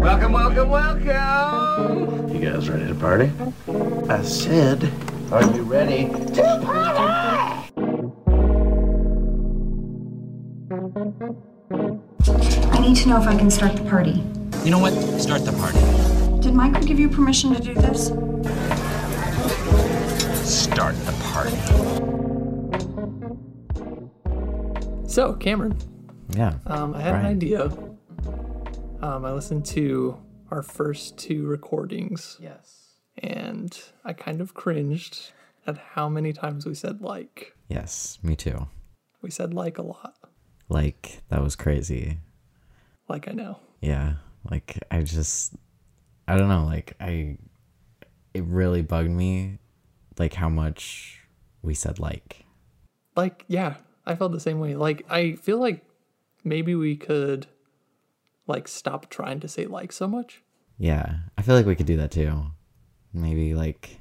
Welcome, welcome, welcome. You guys ready to party? I said, are you ready to party? I need to know if I can start the party. You know what? Start the party. Did Michael give you permission to do this? Start the party. So, Cameron, Yeah. um, I had an idea. Um, I listened to our first two recordings. Yes. And I kind of cringed at how many times we said like. Yes, me too. We said like a lot. Like that was crazy. Like I know. Yeah. Like I just I don't know, like I it really bugged me like how much we said like. Like, yeah, I felt the same way. Like, I feel like maybe we could like stop trying to say like so much. Yeah. I feel like we could do that too. Maybe like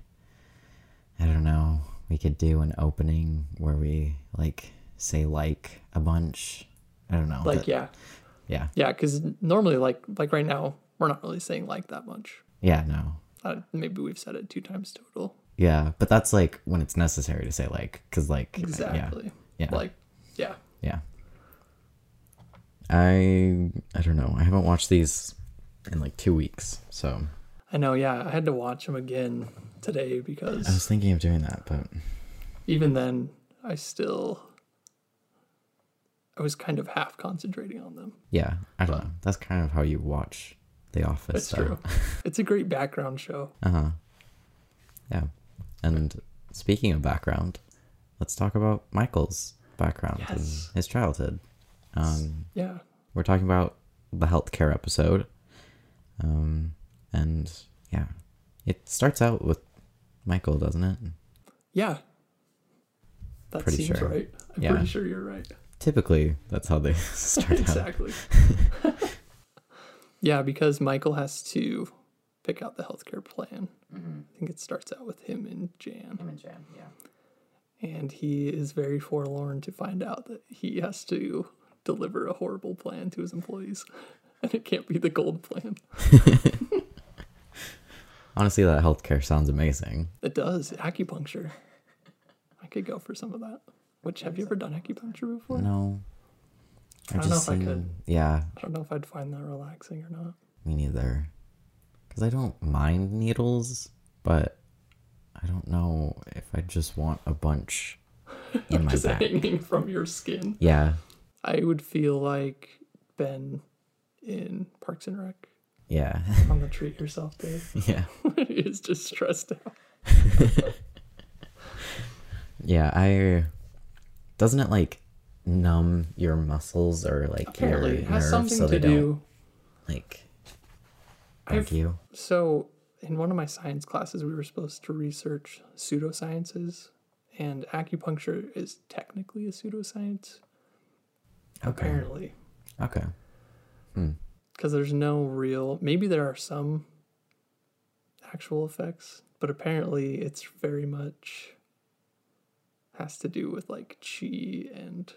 I don't know, we could do an opening where we like say like a bunch. I don't know. Like, but- yeah. Yeah. Yeah, because normally, like, like right now, we're not really saying like that much. Yeah, no. Uh, maybe we've said it two times total. Yeah, but that's like when it's necessary to say like cuz like yeah. Exactly. Yeah. Like, yeah. Yeah. I I don't know. I haven't watched these in like 2 weeks. So I know. Yeah, I had to watch them again today because I was thinking of doing that, but even then, I still, I was kind of half concentrating on them. yeah, I don't know. That's kind of how you watch The Office. It's so. true. it's a great background show. Uh-huh. Yeah. And speaking of background, let's talk about Michael's background Yes. and his childhood. Um Yeah. we're talking about the healthcare episode. Um, and yeah, it starts out with Michael, doesn't it? Yeah. That Pretty seems sure. right. I'm Yeah. pretty sure you're right. Typically, that's how they start out. exactly. yeah, because Michael has to pick out the healthcare plan. I think it starts out with him and Jan. Him and Jan, yeah. And he is very forlorn to find out that he has to deliver a horrible plan to his employees. And it can't be the gold plan. Honestly, that healthcare sounds amazing. It does. Acupuncture. I could go for some of that. Which have you ever done acupuncture before? No. I don't know if I could. Yeah, I don't know if I'd find that relaxing or not. me neither. Because I don't mind needles, but I don't know if I just want a bunch in my Just back. hanging from your skin. Yeah, I would feel like Ben in Parks and Rec yeah, on the treat yourself day. yeah. he is just stressed out. Yeah, I doesn't it like numb your muscles or like Apparently, your it has nerves something so they to don't do. like bug I've-? So, in one of my science classes, we were supposed to research pseudosciences, and acupuncture is technically a pseudoscience. Okay. Apparently, Okay. Hmm. because there's no real. Maybe there are some actual effects, but apparently, it's very much has to do with like chi and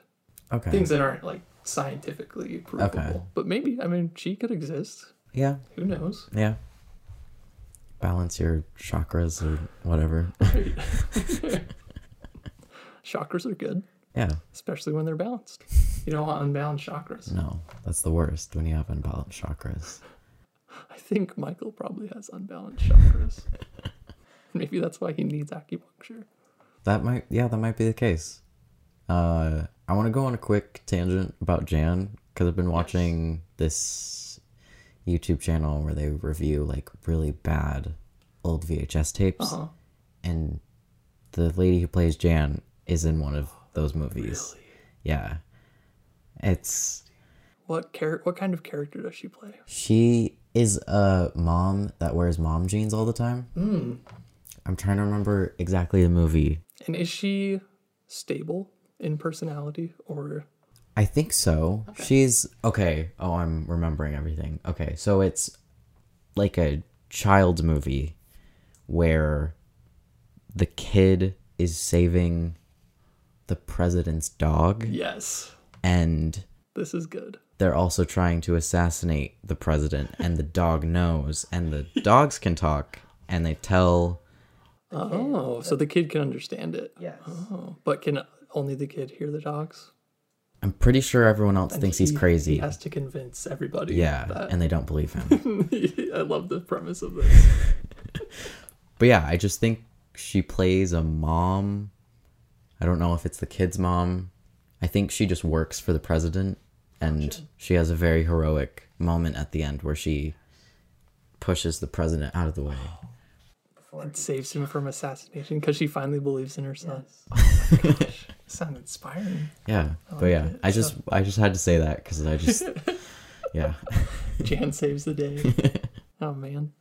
Okay. things that aren't like scientifically provable. Okay. But maybe, I mean, chi could exist. Yeah. Who knows? Yeah. Balance your chakras or whatever. Chakras are good, yeah. especially when they're balanced. You don't want unbalanced chakras. No, that's the worst when you have unbalanced chakras. I think Michael probably has unbalanced chakras. maybe that's why he needs acupuncture. That might, yeah, that might be the case. Uh, I want to go on a quick tangent about Jan because I've been watching this YouTube channel where they review like really bad old VHS tapes, Uh-huh. and the lady who plays Jan is in one of those movies. Really? Yeah, it's What char- What kind of character does she play? she is a mom that wears mom jeans all the time. Hmm. I'm trying to remember exactly the movie. And is she stable in personality or I think so. She's okay. Oh, I'm remembering everything. Okay, so it's like a child movie where the kid is saving the president's dog yes? And This is good. they're also trying to assassinate the president, and the dog knows, and the dogs can talk, and they tell. Oh, so the kid can understand it. Yes. Oh, but can only the kid hear the dogs? I'm pretty sure everyone else thinks he's crazy. He has to convince everybody. yeah, that- and they don't believe him. I love the premise of this. But yeah, I just think she plays a mom. I don't know if it's the kid's mom. I think she just works for the president and she has a very heroic moment at the end where she pushes the president out of the way. It saves him from assassination because she finally believes in her son. Oh my gosh, sound inspiring. Yeah. But yeah, I just I just had to say that cuz I just yeah. Jan saves the day. oh man,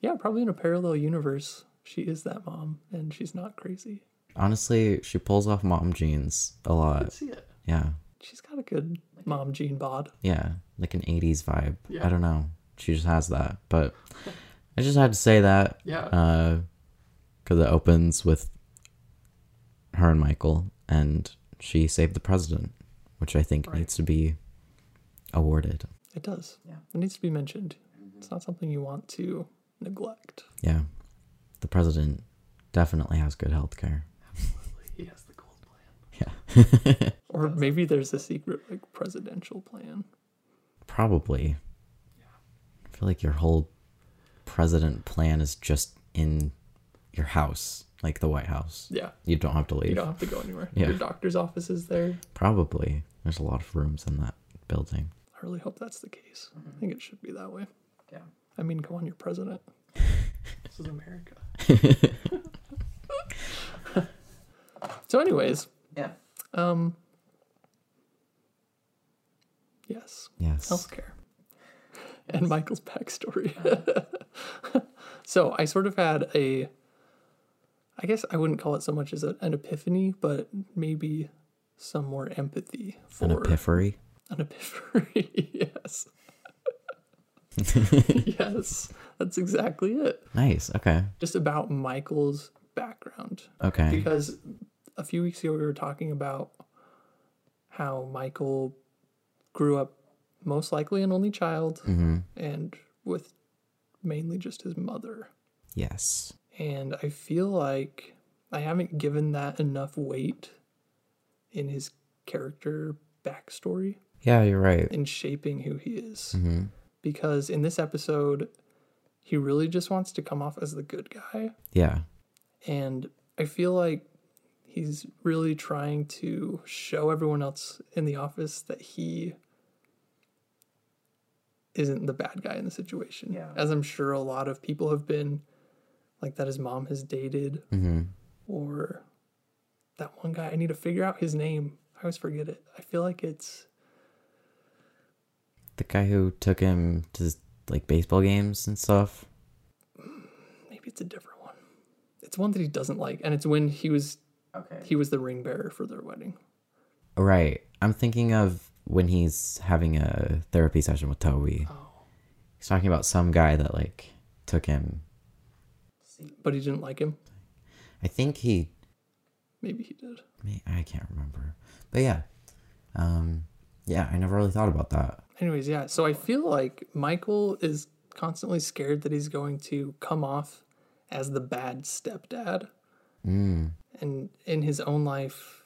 yeah, probably in a parallel universe, she is that mom and she's not crazy. Honestly, she pulls off mom jeans a lot. See it? Yeah. She's got a good mom gene bod. Yeah, like an 80s vibe. Yeah. I don't know. She just has that. But I just had to say that. Yeah. Uh, because it opens with her and Michael, and she saved the president, which I think Right. needs to be awarded. It does. Yeah. It needs to be mentioned. It's not something you want to neglect. Yeah. The president definitely has good health care. He has the gold plan. Yeah. Or maybe there's a secret like presidential plan. Probably. Yeah. I feel like your whole president plan is just in your house, like the White House. Yeah. You don't have to leave. You don't have to go anywhere. Yeah. Your doctor's office is there. Probably. There's a lot of rooms in that building. I really hope that's the case. I think it should be that way. Yeah. I mean, come on, you're president. this is America. so, anyways, Yeah. Um, yes, Yes. healthcare and Michael's backstory. so, I sort of had a, I guess I wouldn't call it so much as a, an epiphany, but maybe some more empathy for An epiphany. An epiphany, yes. yes, that's exactly it. Nice. Okay. Just about Michael's background. Okay. Because a few weeks ago, we were talking about how Michael grew up most likely an only child mm-hmm. and with mainly just his mother. Yes. And I feel like I haven't given that enough weight in his character backstory. Yeah, you're right. in shaping who he is. Mm-hmm. Because in this episode, he really just wants to come off as the good guy. Yeah. And I feel like he's really trying to show everyone else in the office that he isn't the bad guy in the situation. Yeah. As I'm sure a lot of people have been, like that his mom has dated, mm-hmm. or that one guy. I need to figure out his name. I always forget it. I feel like it's The guy who took him to like baseball games and stuff. maybe it's a different one. It's one that he doesn't like, and it's when he was Okay. he was the ring bearer for their wedding. Right. I'm thinking of when he's having a therapy session with Toby. He's talking about some guy that like took him. But he didn't like him. I think he Maybe he did. May- I can't remember. But yeah. Um yeah, I never really thought about that. Anyways, yeah. So I feel like Michael is constantly scared that he's going to come off as the bad stepdad. Mm. And in his own life,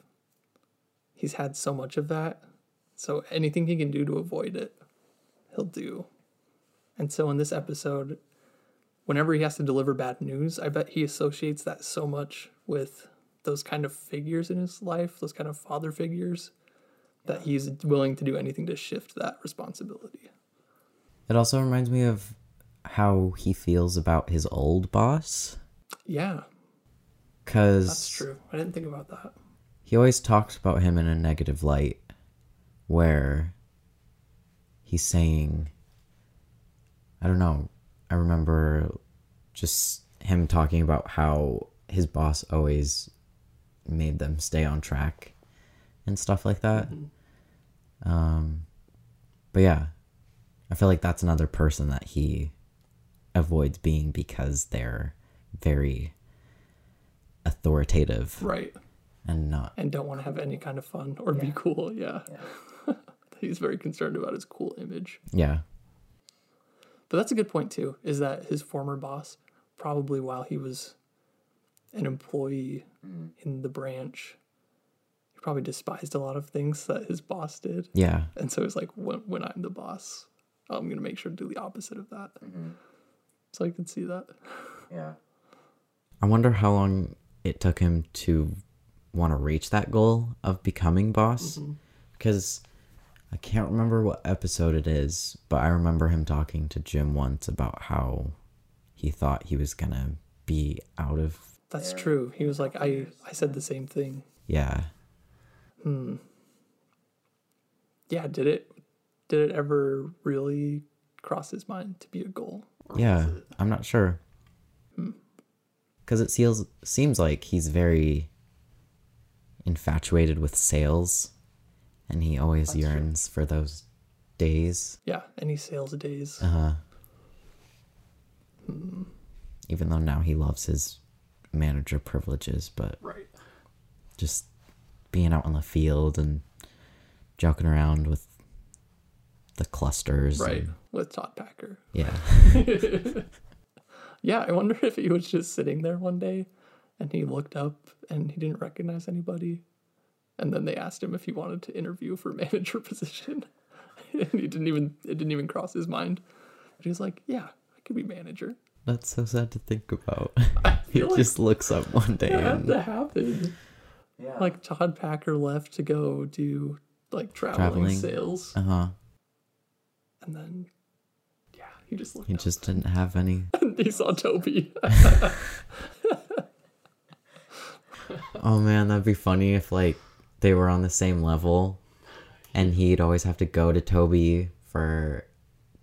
he's had so much of that. So anything he can do to avoid it, he'll do. And so in this episode, whenever he has to deliver bad news, I bet he associates that so much with those kind of figures in his life, those kind of father figures, that he's willing to do anything to shift that responsibility. It also reminds me of how he feels about his old boss Yeah, cuz that's true. I didn't think about that. he always talks about him in a negative light where he's saying I don't know. I remember just him talking about how his boss always made them stay on track and stuff like that. Um but yeah. I feel like that's another person that he avoids being because they're very authoritative Right. and not And don't want to have any kind of fun or be cool. Yeah. He's very concerned about his cool image. Yeah. But that's a good point too, is that his former boss, probably while he was an employee mm. in the branch, he probably despised a lot of things that his boss did. Yeah. And so it's like when, when I'm the boss, I'm gonna make sure to do the opposite of that. Mm-hmm. So I can see that. Yeah. I wonder how long it took him to want to reach that goal of becoming boss. Because I can't remember what episode it is, but I remember him talking to Jim once about how he thought he was going to be out of. That's true. He was like, I, I said the same thing. Yeah. Hmm. Yeah, did it did it ever really cross his mind to be a goal? Yeah. I'm not sure. Because it seems, seems like he's very infatuated with sales and he always yearns for those days. Yeah, any sales days. Uh huh. Even though now he loves his manager privileges, but right. just being out on the field and joking around with the clusters. Right. and- With Todd Packer. yeah. Yeah, I wonder if he was just sitting there one day and he looked up and he didn't recognize anybody. And then they asked him if he wanted to interview for manager position. and he didn't even it didn't even cross his mind. But he was like, Yeah, I could be manager. That's so sad to think about. He like just looks up one day that had and to happen. Yeah. Like Todd Packer left to go do like traveling, Traveling. sales. uh huh. And then yeah, he just looked He up just didn't have any. and he saw Toby. Oh man, that'd be funny if like they were on the same level, and he'd always have to go to Toby for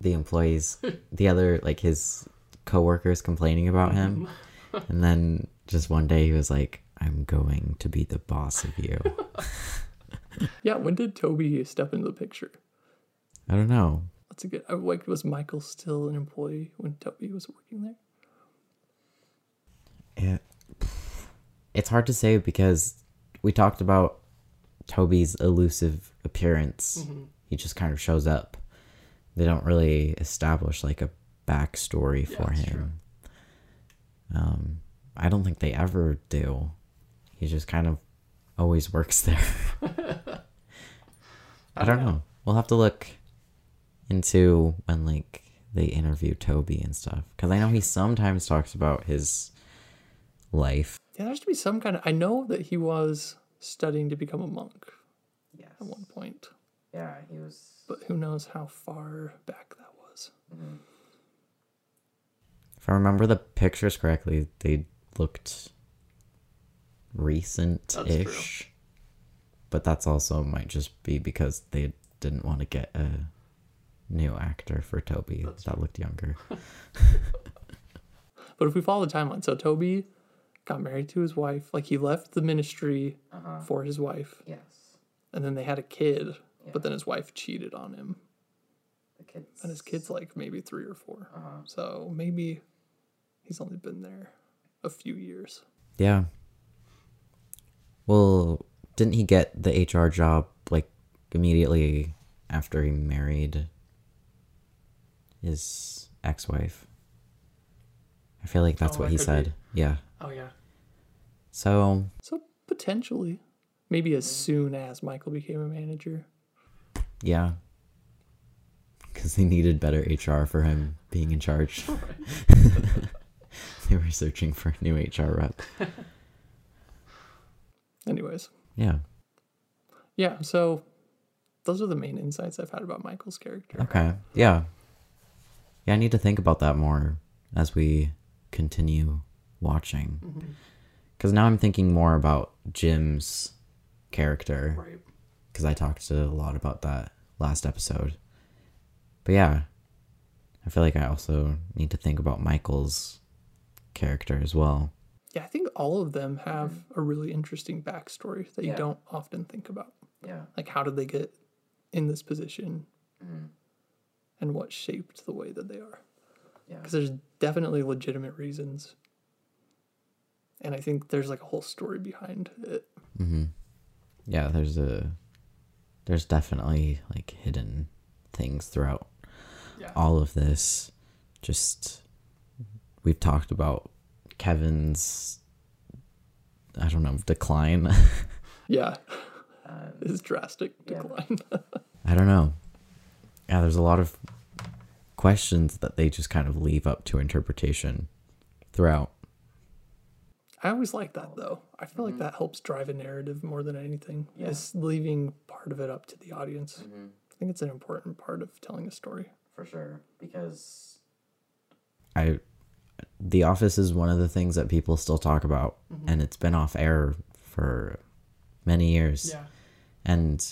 the employees, the other like his coworkers complaining about him, and then just one day he was like, "I'm going to be the boss of you." yeah, when did Toby step into the picture? I don't know. That's a good. uh, Like, was Michael still an employee when Toby was working there? It, it's hard to say because we talked about Toby's elusive appearance. He just kind of shows up. They don't really establish like a backstory for that's him. Um, I don't think they ever do. He just kind of always works there. I don't know. We'll have to look into when like they interview Toby and stuff because I know he sometimes talks about his life. Yeah, there has to be some kind of. I know that he was studying to become a monk Yes. at one point, Yeah, he was. but who knows how far back that was. Mm-hmm. If I remember the pictures correctly, they looked recent-ish. That's But that's also might just be because they didn't want to get a new actor for Toby that looked younger. But if we follow the timeline, so Toby got married to his wife. Like he left the ministry uh-huh. for his wife, Yes. and then they had a kid. But then his wife cheated on him, The kids. and his kid's like maybe three or 4 uh-huh. So maybe he's only been there a few years. Yeah. Well, didn't he get the HR job like immediately after he married his ex-wife? I feel like that's Oh, what that he could said. Yeah. Oh yeah. So, So potentially, maybe as soon as Michael became a manager. yeah. Cuz they needed better HR for him being in charge. they were searching for a new HR rep. Anyways, Yeah. yeah. So those are the main insights I've had about Michael's character. Okay. Yeah. Yeah, I need to think about that more as we continue watching. Mm-hmm. Because now I'm thinking more about Jim's character. Right. Because I talked a lot about that last episode. But yeah, I feel like I also need to think about Michael's character as well. Yeah, I think all of them have mm-hmm. a really interesting backstory that you Yeah. don't often think about. Yeah. Like, how did they get in this position? Mm. And what shaped the way that they are? Yeah. Because there's definitely legitimate reasons. And I think there's like a whole story behind it. Mm-hmm. Yeah, there's a there's definitely like hidden things throughout Yeah. all of this. Just we've talked about Kevin's I don't know, decline. Yeah. Um, His drastic decline. I don't know. Yeah, there's a lot of questions that they just kind of leave up to interpretation throughout. I always like that though. I feel like that helps drive a narrative more than anything. Yeah. Is leaving part of it up to the audience. Mm-hmm. I think it's an important part of telling a story. for sure because I The Office is one of the things that people still talk about and it's been off air for many years. Yeah. And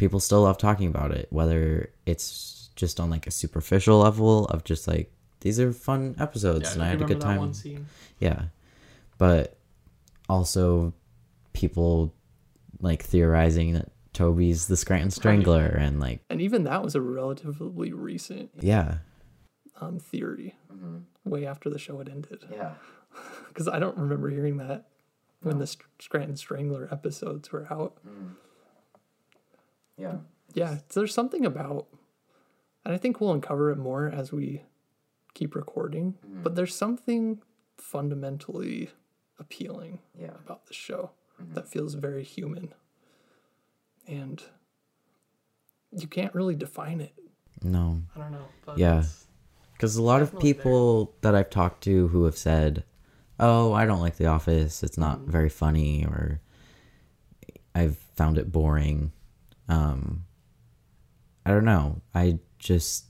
people still love talking about it whether it's just on like a superficial level of just like these are fun episodes and I had a good time. scene. Yeah. But also people like theorizing that Toby's the Scranton Strangler and like And even that was a relatively recent yeah. um, theory, way after the show had ended. yeah Because I don't remember hearing that when the Scranton Strangler episodes were out. Yeah Yeah, there's something about, and I think we'll uncover it more as we keep recording, but there's something fundamentally appealing yeah about the show that feels very human. And you can't really define it. No. I don't know. But Yeah. Because a lot of Definitely there. people that I've talked to who have said, "Oh, I don't like The Office. It's not Mm-hmm. very funny," or "I've found it boring." Um, I don't know. I just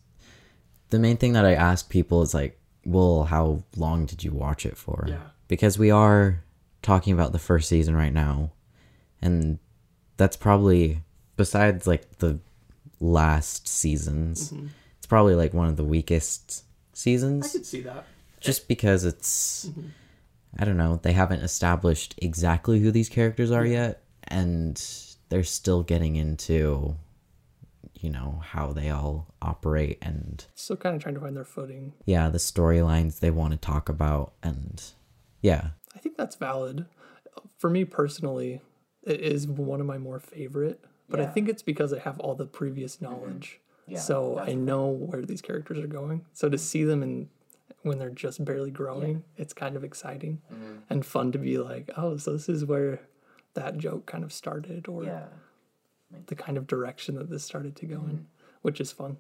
the main thing that I ask people is like, "Well, how long did you watch it for?" Yeah. Because we are talking about the first season right now, and that's probably besides like the last seasons. It's probably like one of the weakest seasons I could see that. just because it's I don't know, they haven't established exactly who these characters are yet and they're still getting into you know how they all operate and Still kind of trying to find their footing. yeah, the storylines they want to talk about and yeah. I think that's valid. For me personally, it is one of my more favorite, but I think it's because I have all the previous mm-hmm. knowledge. Yeah, so that's I know where these characters are going. So to see them in when they're just barely growing, it's kind of exciting mm-hmm. and fun to be like, oh, so this is where that joke kind of started or yeah the kind of direction that this started to go in, which is fun.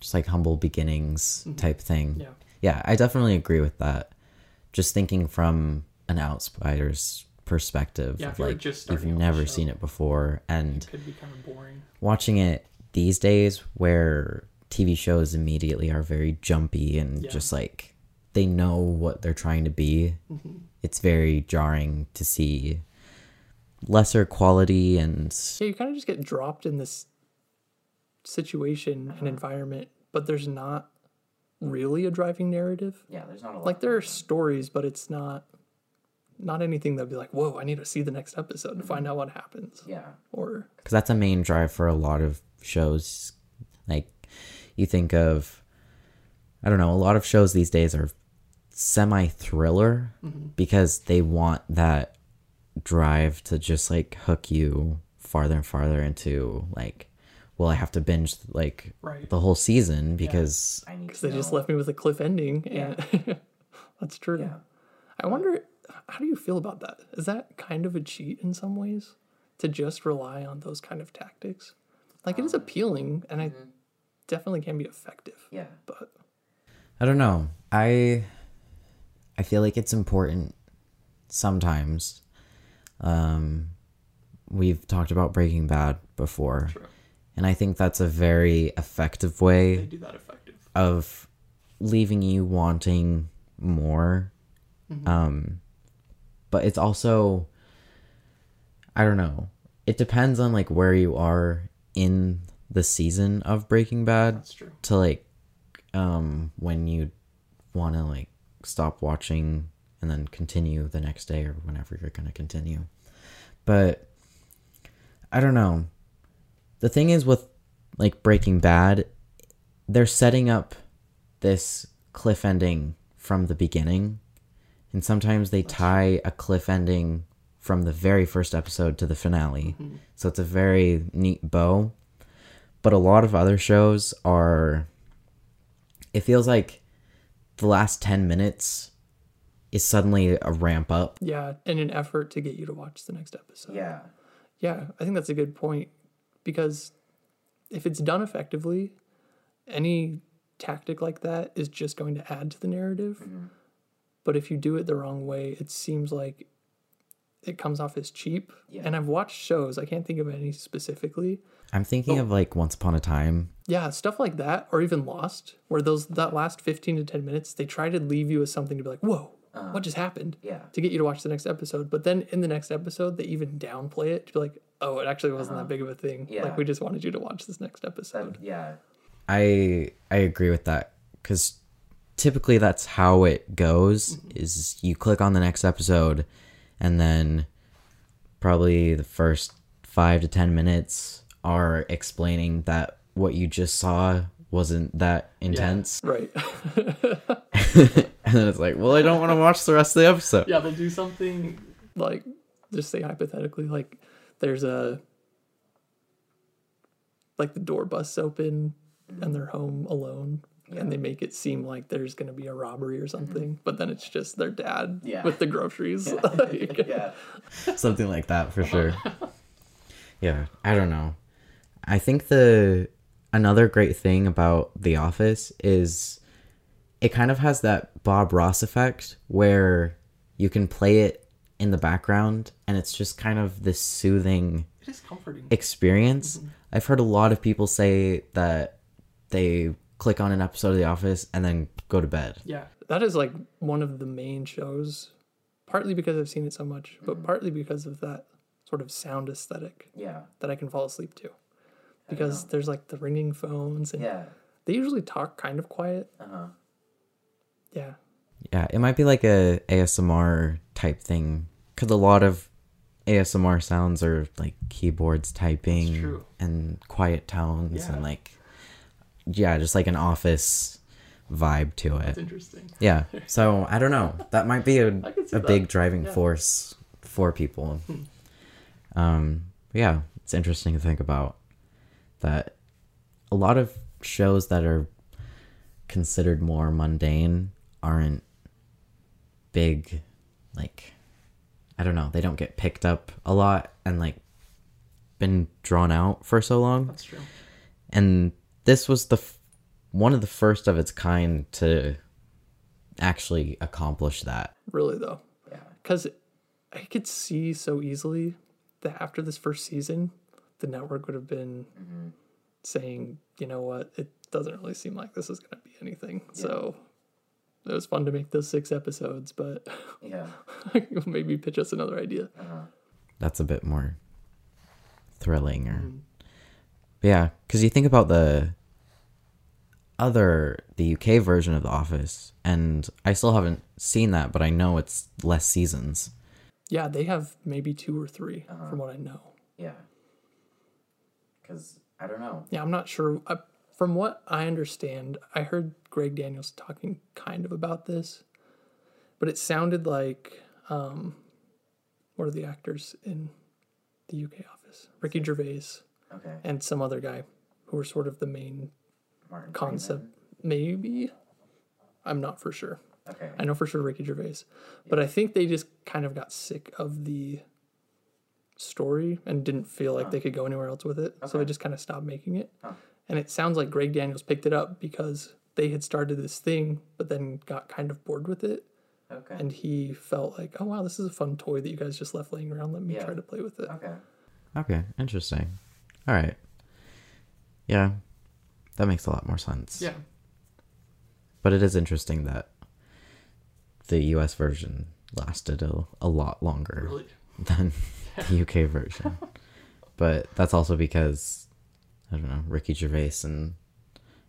Just like humble beginnings type thing. Yeah. Yeah, I definitely agree with that. Just thinking from an outsider's perspective Yeah, of if you were like just you've starting out the never seen it before and Could be kind of boring. watching it these days where TV shows immediately are very jumpy and Yeah. just like they know what they're trying to be. Mm-hmm. It's very jarring to see lesser quality and Yeah, you kind of just get dropped in this situation Uh-huh. and environment, but there's not really a driving narrative. yeah there's not a lot Like there are stories, but it's not not anything that'd be like, whoa, I need to see the next episode to find out what happens. yeah Or because that's a main drive for a lot of shows. Like you think of, I don't know, a lot of shows these days are semi thriller because they want that drive to just like hook you farther and farther into like, well, I have to binge like Right. the whole season because I need because they just left me with a cliff ending, and that's true. Yeah. I wonder, how do you feel about that? Is that kind of a cheat in some ways to just rely on those kind of tactics? Like Um, it is appealing, and mm-hmm. I definitely can be effective. yeah But I don't know. I I feel like it's important sometimes. Um we've talked about Breaking Bad before. And I think that's a very effective way do that effective. of leaving you wanting more. Um but it's also I don't know. It depends on like where you are in the season of Breaking Bad That's true. to like um when you want to like stop watching and then continue the next day or whenever you're going to continue. But I don't know. The thing is with like Breaking Bad, they're setting up this cliff ending from the beginning. And sometimes they tie a cliff ending from the very first episode to the finale. Mm-hmm. So it's a very neat bow. But a lot of other shows are it feels like the last 10 minutes is suddenly a ramp up. Yeah, in an effort to get you to watch the next episode. Yeah. Yeah, I think that's a good point because if it's done effectively, any tactic like that is just going to add to the narrative. Mm-hmm. But if you do it the wrong way, it seems like it comes off as cheap. Yeah. And I've watched shows, I can't think of any specifically. I'm thinking oh. of like Once Upon a Time. Yeah, stuff like that, or even Lost, where those that last fifteen to ten minutes, they try to leave you with something to be like, "Whoa, Uh-huh. what just happened?" Yeah. to get you to watch the next episode. But then in the next episode, they even downplay it to be like, "Oh, it actually wasn't that uh-huh. big of a thing. Yeah. Like we just wanted you to watch this next episode." That, yeah. I I agree with that cuz typically that's how it goes mm-hmm. is you click on the next episode and then probably the first 5 to 10 minutes are explaining that what you just saw wasn't that intense Right. and then it's like, "Well, I don't want to watch the rest of the episode." yeah, they'll do something like just say hypothetically, like there's a like the door busts open and they're home alone. And they make it seem like there's going to be a robbery or mm-hmm. something, but then it's just their dad Yeah. with the groceries. Like, Yeah. something like that for sure. yeah, I don't know. I think the another great thing about The Office is it kind of has that Bob Ross effect where you can play it in the background and it's just kind of this soothing it is comforting. experience. I've heard a lot of people say that they click on an episode of The Office and then go to bed. Yeah, that is like one of the main shows, partly because I've seen it so much, but partly because of that sort of sound aesthetic Yeah. that I can fall asleep to. Because there's like the ringing phones, and Yeah. they usually talk kind of quiet. Uh huh. Yeah, Yeah, it might be like a ASMR type thing because a lot of ASMR sounds are like keyboards typing and quiet tones Yeah. and like yeah, just like an office vibe to it. it's interesting. Yeah. So I don't know. That might be a, I can see a big driving Yeah. Hmm. force for people. Um yeah, it's interesting to think about that a lot of shows that are considered more mundane aren't big like I don't know, they don't get picked up a lot and like been drawn out for so long That's true. and this was the f- one of the first of its kind to actually accomplish that Really though, Yeah. because I could see so easily that after this first season, the network would have been mm-hmm. saying, you know what, it doesn't really seem like this is going to be anything. So it was fun to make those six episodes, but Yeah. maybe pitch us another idea. Uh-huh. that's a bit more thrilling or mm-hmm. yeah because you think about the other the uk version of the office and i still haven't seen that but i know it's less seasons Yeah, they have maybe two or 3 uh-huh. from what I know. Yeah. Because I don't know. Yeah, I'm not sure. I, from what I understand, I heard Greg Daniels talking kind of about this, but it sounded like um, what are the actors in the UK office? Ricky Gervais Okay. and some other guy who were sort of the main Martin concept. Maybe I'm not for sure. Okay. I know for sure Ricky Gervais, but I think they just kind of got sick of the story and didn't feel like they could go anywhere else with it. So they just kind of stopped making it. And it sounds like Greg Daniels picked it up because they had started this thing, but then got kind of bored with it. Okay. And he felt like, oh, wow, this is a fun toy that you guys just left laying around. Let me Yeah. try to play with it. okay. okay interesting all right yeah that makes a lot more sense Yeah. but it is interesting that the us version lasted a, a lot longer Really. than the UK version. but that's also because I don't know Ricky Gervais and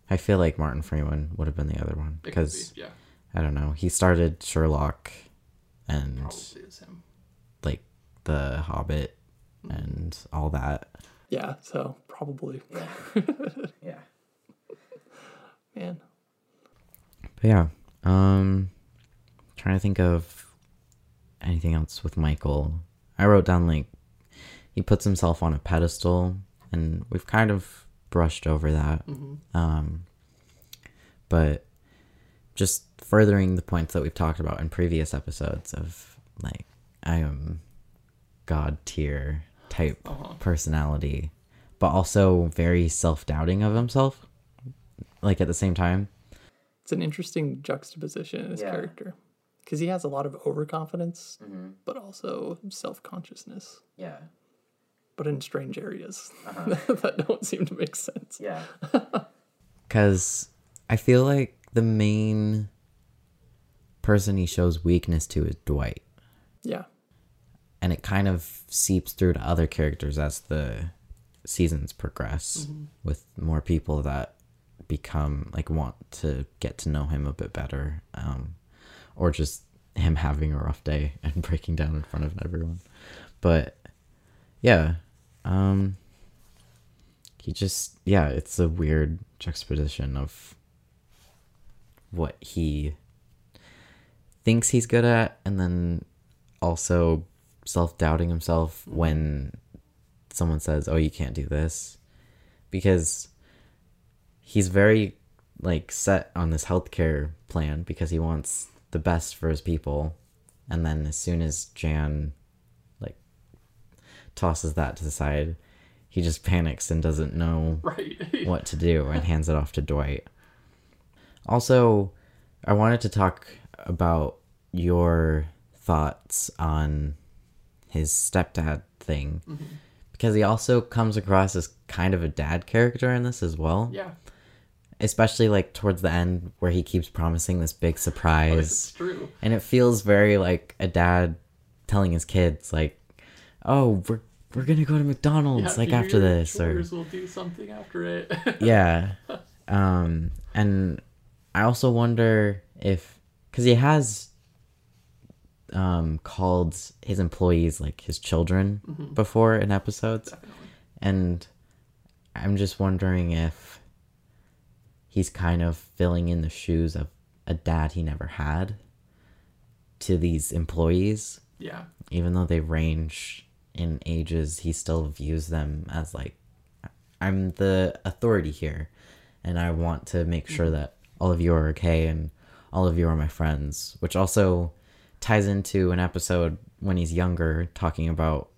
I feel like Martin Freeman would have been the other one because yeah, I don't know he started Sherlock and is him. like the Hobbit and all that. Yeah, so probably. Yeah. Man. But yeah, um, trying to think of anything else with Michael. I wrote down like he puts himself on a pedestal, and we've kind of brushed over that. Mm-hmm. Um, but just furthering the points that we've talked about in previous episodes of like I am god tier type uh-huh. personality, but also very self doubting of himself. Like at the same time, It's an interesting juxtaposition in his Yeah. character because he has a lot of overconfidence, mm-hmm. but also self consciousness, Yeah. But in strange areas that don't seem to make sense. Yeah. because I feel like the main person he shows weakness to is Dwight. Yeah. and it kind of seeps through to other characters as the seasons progress with more people that become like want to get to know him a bit better um or just him having a rough day and breaking down in front of everyone but yeah um he just yeah it's a weird juxtaposition of what he thinks he's good at and then also self-doubting himself when someone says oh you can't do this. Because he's very like set on this healthcare plan because he wants the best for his people. And then as soon as jan tosses that to the side he just panics and doesn't know Right. what to do and hands it off to Dwight. Also, I wanted to talk about your thoughts on his stepdad thing mm-hmm. because he also comes across as kind of a dad character in this as well. yeah. Especially like towards the end where he keeps promising this big oh, surprise. It's true. And it feels very like a dad telling his kids like, "Oh, we're we're going to go to McDonald's like after this or we'll do something after it. yeah. Um and i also wonder if because he has um called his employees like his children before in episodes. And i'm just wondering if he's kind of filling in the shoes of a dad he never had to these employees. Yeah. even though they range in ages, he still views them as like, I'm the authority here, and I want to make sure mm-hmm. that all of you are okay and all of you are my friends, which also ties into an episode when he's younger talking about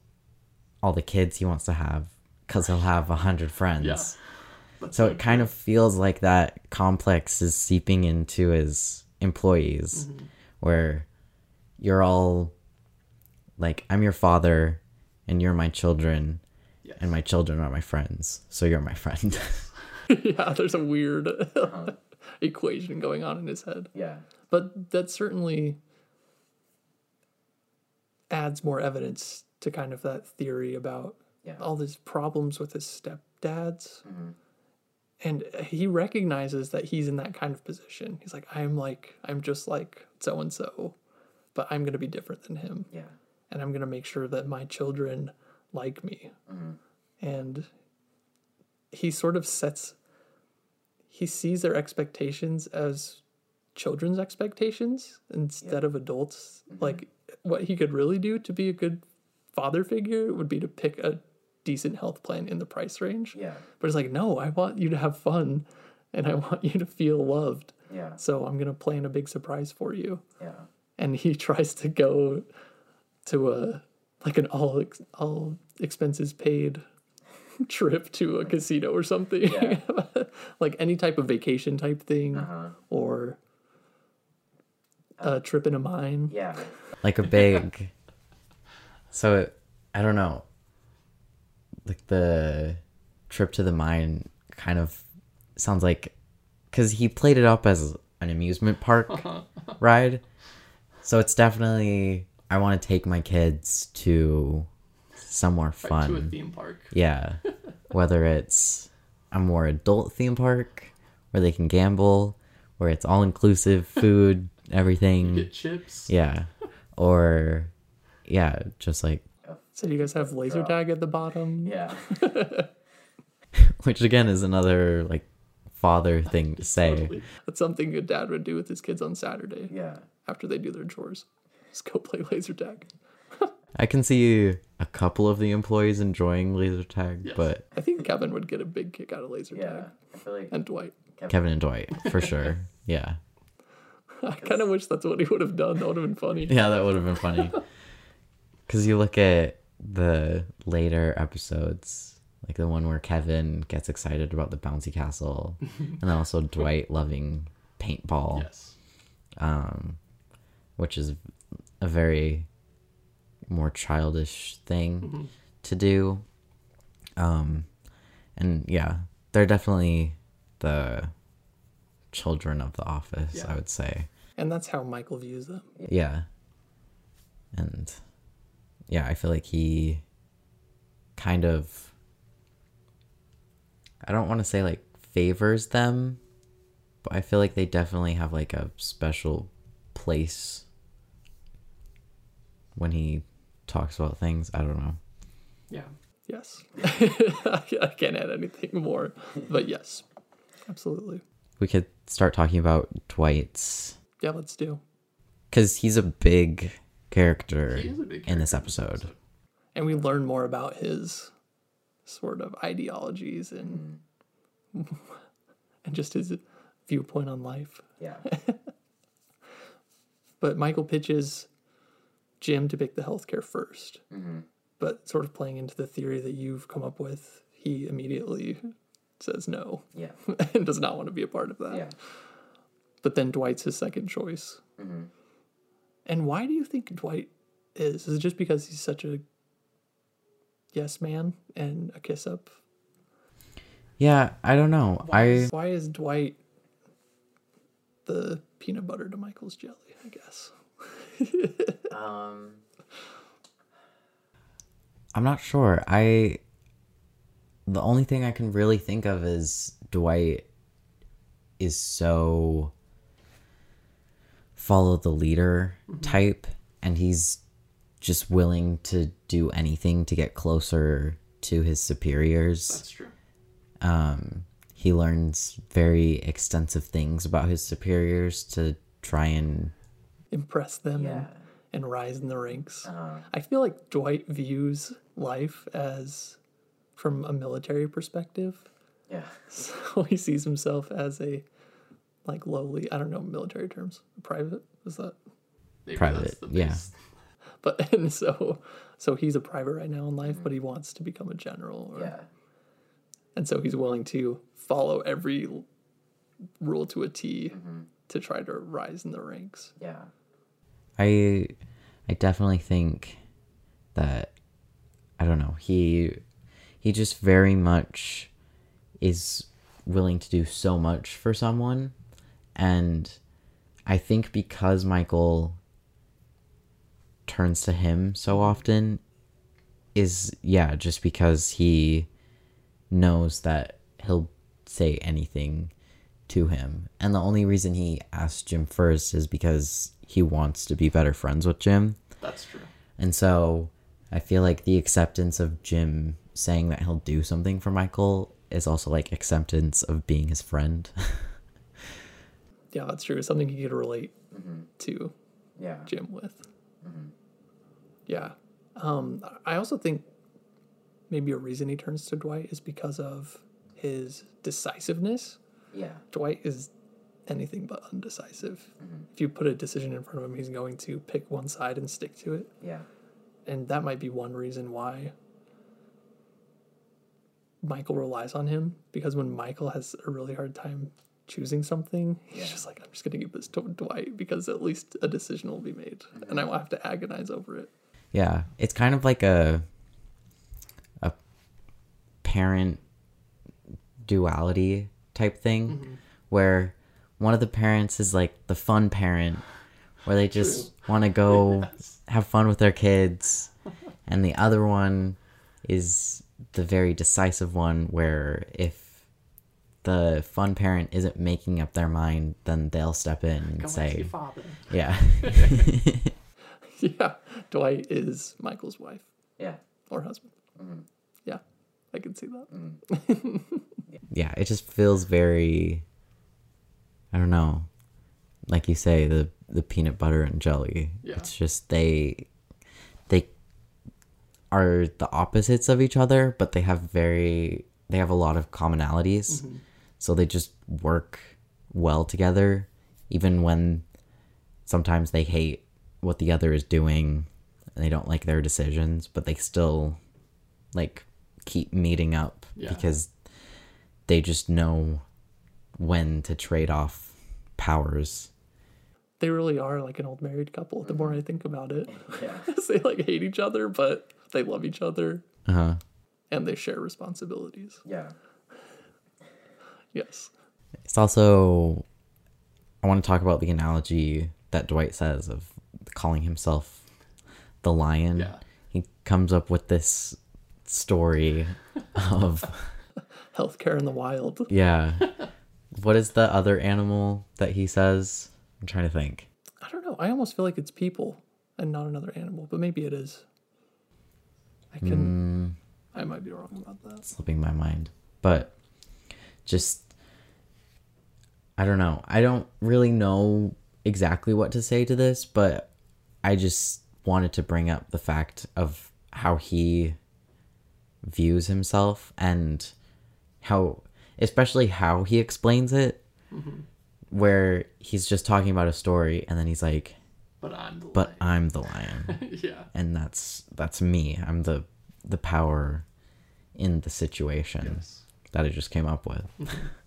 all the kids he wants to have because he'll have a hundred friends. So it kind of feels like that complex is seeping into his employees, mm-hmm. where you're all like, I'm your father, and you're my children, and my children are my friends, so you're my friend. yeah, there's a weird uh-huh. equation going on in his head. Yeah. But that certainly adds more evidence to kind of that theory about Yeah. all these problems with his stepdads. Mm-hmm. And he recognizes that he's in that kind of position. He's like, I'm like, I'm just like so and so, but I'm going to be different than him. Yeah. And I'm going to make sure that my children like me. Mm-hmm. And he sort of sets, he sees their expectations as children's expectations instead of adults. Mm-hmm. Like, what he could really do to be a good father figure would be to pick a decent health plan in the price range. Yeah. But it's like, no, I want you to have fun and I want you to feel loved. Yeah. So I'm going to plan a big surprise for you Yeah. and he tries to go to a like an all ex- all expenses paid trip to a casino or something Yeah. like any type of vacation type thing Uh-huh. or a trip in a mine Yeah. like a big. so it, I don't know. Like the trip to the mine kind of sounds like because he played it up as an amusement park ride. So it's definitely I want to take my kids to somewhere fun. to a theme park Yeah. Whether it's a more adult theme park where they can gamble, where it's all inclusive food, everything. chips Yeah. Or yeah, just like so you guys have laser tag at the bottom Yeah. which again is another like father thing to say. that's something a dad would do with his kids on saturday Yeah. after they do their chores just go play laser tag I can see a couple of the employees enjoying laser tag, Yes. but I think Kevin would get a big kick out of laser Yeah, tag. I feel like And Dwight. Kevin and Dwight for sure. Yeah. I kind of wish that's what he would have done. That would have been funny. Yeah, that would have been funny. Because you look at the later episodes, like the one where Kevin gets excited about the bouncy castle, and then also Dwight loving paintball, Yes. um, which is a very more childish thing to do. Um, and yeah, they're definitely the children of the office, Yeah. I would say. And that's how Michael views them. Yeah. And yeah, I feel like he kind of I don't want to say like favors them, but I feel like they definitely have like a special place when he talks about things. I don't know. Yeah. Yes. I can't add anything more, but yes, absolutely. We could start talking about Dwight's Yeah, let's do. cuz he's a big character a big in this character episode. And we learn more about his sort of ideologies and and just his viewpoint on life. yeah, But Michael pitches Jim to pick the healthcare 1st mm-hmm. But sort of playing into the theory that you've come up with, he immediately says no yeah, and does not want to be a part of that. yeah. But then Dwight's his second choice. Mm-hmm. And why do you think Dwight is? Is it just because he's such a yes man and a kiss up? Yeah, I don't know. I Why is Dwight the peanut butter to Michael's jelly, I guess? Um, I'm not sure. I the only thing I can really think of is Dwight is so follow the leader type and he's just willing to do anything to get closer to his superiors. That's true. Um he learns very extensive things about his superiors to try and Impress them Yeah. And, and rise in the ranks. uh, I feel like Dwight views life as from a military perspective. yeah, So he sees himself as a like lowly, I don't know military terms. Private is that? private. Yeah. But and so so he's a private right now in life, but he wants to become a general. Or, yeah, And so he's willing to follow every rule to a T to try to rise in the ranks. yeah, I I definitely think that I don't know, he he just very much is willing to do so much for someone. And I think because Michael turns to him so often is yeah, just because he knows that he'll say anything to him. And the only reason he asked Jim first is because he wants to be better friends with Jim. That's true. And so I feel like the acceptance of Jim saying that he'll do something for Michael is also like acceptance of being his friend. Yeah, that's true. Something you could relate to yeah, Jim with. Yeah. Um, I also think maybe a reason he turns to Dwight is because of his decisiveness. Yeah, Dwight is anything but undecisive. Mm-hmm. If you put a decision in front of him, he's going to pick one side and stick to it. yeah, And that might be one reason why Michael relies on him because when Michael has a really hard time choosing something, he's Yeah. just like, I'm just going to give this to Dwight because at least a decision will be made mm-hmm. and I won't have to agonize over it. yeah, it's kind of like a a parent duality type thing mm-hmm. where one of the parents is like the fun parent where they just want to go have fun with their kids and the other one is the very decisive one where if the fun parent isn't making up their mind then they'll step in and say father. yeah Yeah. Dwight is Michael's wife yeah, or husband. Yeah. I can see that. Mm. yeah, it just feels very I don't know. Like you say, the the peanut butter and jelly. Yeah. It's just they they are the opposites of each other, but they have very they have a lot of commonalities. Mm-hmm. So they just work well together even when sometimes they hate what the other is doing and they don't like their decisions, but they still like keep meeting up Yeah. because they just know when to trade off powers. They really are like an old married couple. The more I think about it, Yeah. they like hate each other, but they love each other Uh-huh. and they share responsibilities. Yeah. Yes. It's also I want to talk about the analogy that Dwight says of calling himself the lion. Yeah. He comes up with this story of Healthcare in the wild. yeah. what is the other animal that he says? I'm trying to think. I don't know. I almost feel like it's people and not another animal, but maybe it is. I can. Hmm. I might be wrong about that. slipping my mind. But just I don't know. I don't really know exactly what to say to this, but I just wanted to bring up the fact of how he views himself and how especially how he explains it mm-hmm. where he's just talking about a story and then he's like But I'm the but I'm the lion yeah. and that's that's me. I'm the the power in the situation that I just came up with. Mm-hmm.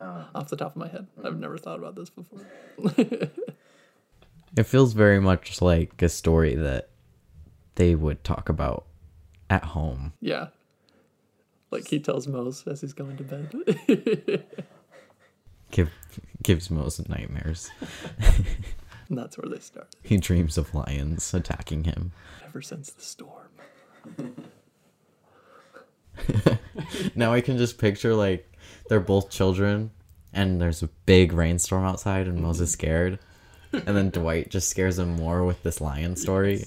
Uh, off the top of my head, I've never thought about this before. It feels very much like a story that they would talk about at home. Yeah. Like he tells Mose as he's going to bed. Give gives Moses nightmares. and that's where they start. He dreams of lions attacking him. Ever since the storm. Now I can just picture like they're both children and there's a big rainstorm outside and Moses is scared. And then Dwight just scares him more with this lion story.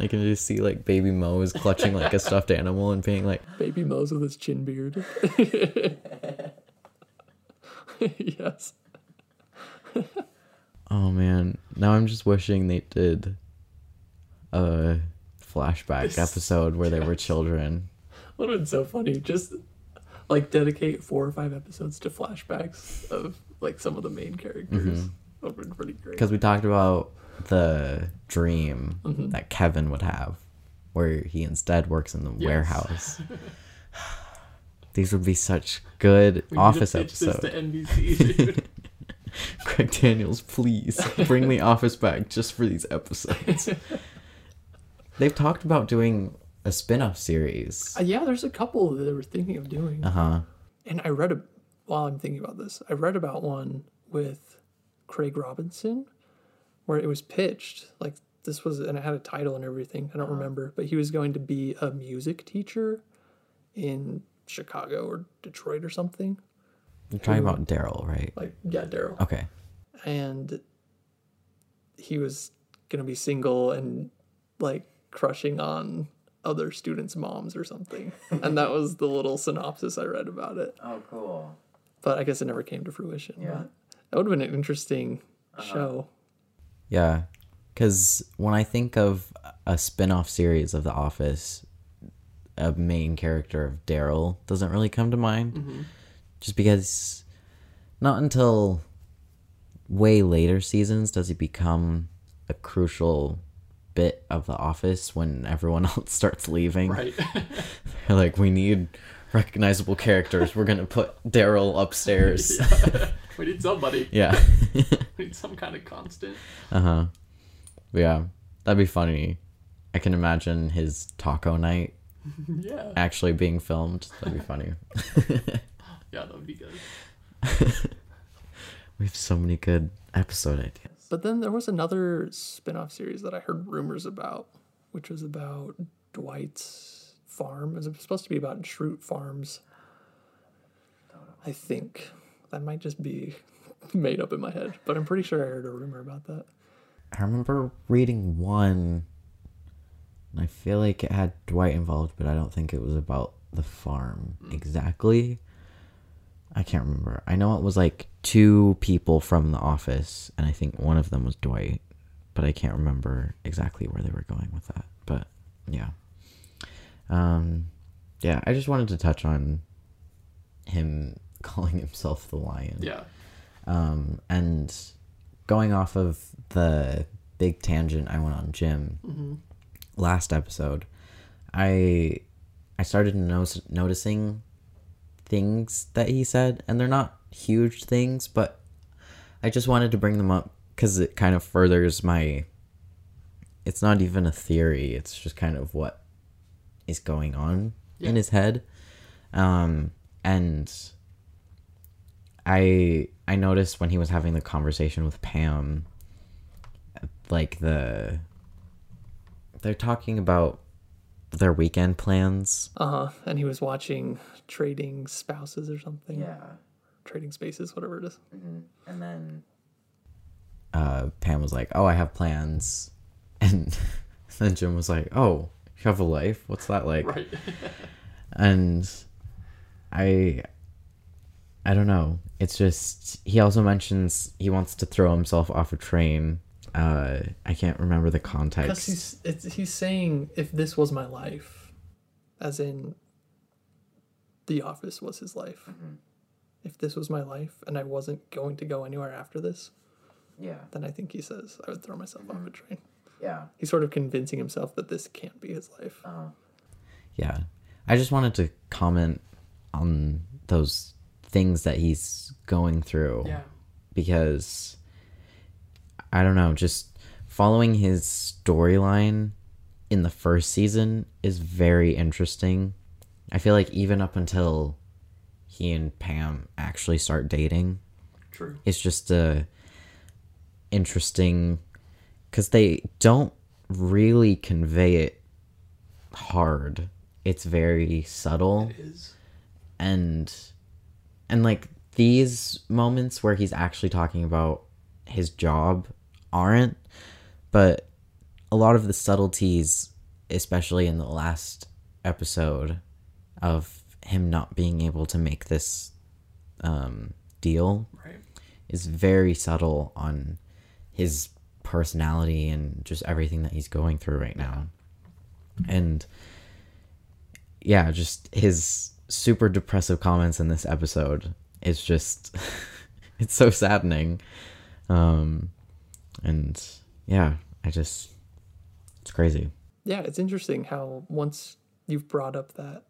I can just see like baby Mose clutching like a stuffed animal and being like, Baby Mose with his chin beard. yes. Oh man, now I'm just wishing they did a flashback episode where they were children. That would have been so funny. Just like dedicate four or five episodes to flashbacks of like some of the main characters. Mm-hmm. That would have been pretty great. Because we talked about the dream that Kevin would have, where he instead works in the warehouse. These would be such good office episodes. NBC, Daniels, please bring the office back just for these episodes. They've talked about doing a spin off series. Uh, yeah, there's a couple that they were thinking of doing. Uh huh. And I read a while I'm thinking about this, I read about one with Craig Robinson where it was pitched like this was and it had a title and everything. I don't uh-huh. remember, but he was going to be a music teacher in Chicago or Detroit or something. You're talking about Daryl, right? Like yeah, Daryl. Okay. And he was gonna be single and like crushing on other students' moms or something. and that was the little synopsis I read about it. Oh, cool. but I guess it never came to fruition. Yeah. but that would have been an interesting uh-huh. show. Yeah. Because when I think of a spin off series of The Office, a main character of Daryl doesn't really come to mind. Mm-hmm. Just because not until way later seasons does he become a crucial bit of The Office when everyone else starts leaving. Right. They're like, we need recognizable characters. We're going to put Daryl upstairs. we need somebody. yeah. We need some kind of constant. Uh huh. Yeah, that'd be funny. I can imagine his taco night Yeah. actually being filmed. That'd be funny. Yeah, that would be good. We have so many good episode ideas. But then there was another spin off series that I heard rumors about, which was about Dwight's farm. Is it supposed to be about Schrute Farms. I think. That might just be made up in my head, but I'm pretty sure I heard a rumor about that. I remember reading one, and I feel like it had Dwight involved, but I don't think it was about the farm hmm. exactly. I can't remember. I know it was like two people from the office, and I think one of them was Dwight, but I can't remember exactly where they were going with that. but yeah. Um, yeah, I just wanted to touch on him calling himself the lion. Yeah. Um, and going off of the big tangent I went on Jim last episode, I I started notice, noticing things that he said, and they're not huge things, but I just wanted to bring them up because it kind of furthers my. It's not even a theory; it's just kind of what is going on in his head, um, and I I noticed when he was having the conversation with Pam, like the they're talking about their weekend plans. Uh huh. And he was watching Trading Spouses or something. Yeah. Trading Spaces, whatever it is. And then Uh, Pam was like, "Oh, I have plans," and then Jim was like, "Oh, have a life? What's that like?" Right. and I I don't know. It's just he also mentions he wants to throw himself off a train. Uh I can't remember the context. Because he's it's, he's saying if this was my life, as in The Office was his life. If this was my life and I wasn't going to go anywhere after this, yeah, then I think he says I would throw myself off a train. Yeah, He's sort of convincing himself that this can't be his life. Uh-huh. Yeah. I just wanted to comment on those things that he's going through Yeah. because I don't know, just following his storyline in the first season is very interesting. I feel like even up until he and Pam actually start dating, True. it's just a interesting because they don't really convey it hard. It's very subtle Is and and like these moments where he's actually talking about his job aren't but a lot of the subtleties especially in the last episode of him not being able to make this um, deal right. is very subtle on his personality and just everything that he's going through right now. And yeah, just his super depressive comments in this episode is just it's so saddening. Um and yeah, I just it's crazy. Yeah, it's interesting how once you've brought up that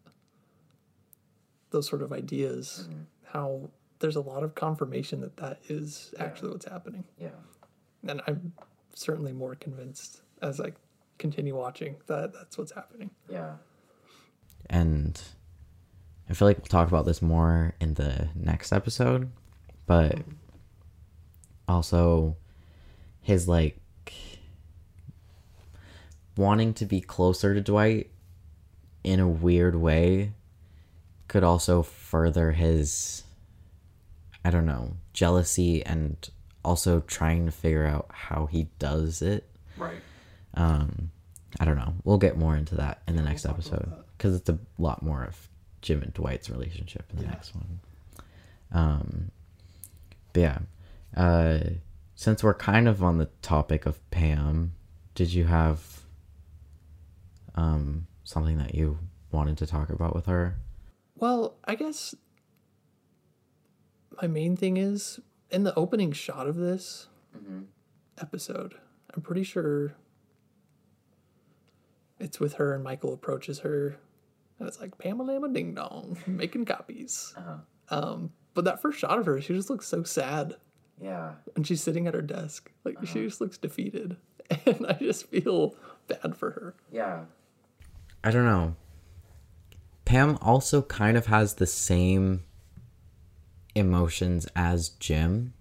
those sort of ideas, how there's a lot of confirmation that that is actually what's happening. yeah, And I'm certainly more convinced as I continue watching that that's what's happening. yeah, and I feel like we'll talk about this more in the next episode, but also his like wanting to be closer to Dwight in a weird way could also further his I don't know, jealousy and also trying to figure out how he does it. Right. um i don't know. We'll get more into that in the next episode because it's a lot more of jim and dwight's relationship in the next one. Um but yeah uh since we're kind of on the topic of pam did you have um something that you wanted to talk about with her? Well, I guess my main thing is in the opening shot of this mm-hmm. episode, I'm pretty sure it's with her and Michael approaches her and it's like Pamela Ding Dong making copies. Uh-huh. Um, but that first shot of her, she just looks so sad yeah, and she's sitting at her desk. Like she uh-huh. just looks defeated. And I just feel bad for her. yeah, I don't know. Pam also kind of has the same emotions as Jim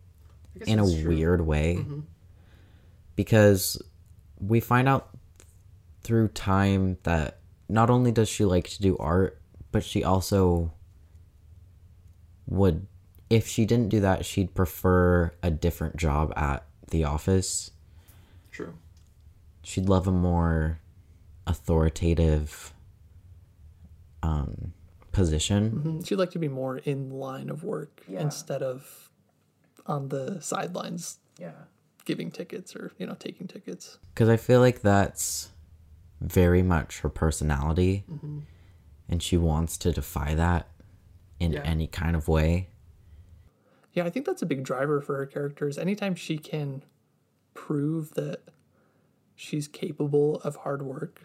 in a weird way. Because we find out through time that not only does she like to do art, but she also would if she didn't do that, she'd prefer a different job at the office True. she'd love a more authoritative um position Mhm. She'd like to be more in line of work Yeah. instead of on the sidelines yeah, giving tickets or you know taking tickets. because i feel like that's very much her personality and she wants to defy that in Yeah. any kind of way. Yeah, I think that's a big driver for her characters. Anytime she can prove that she's capable of hard work,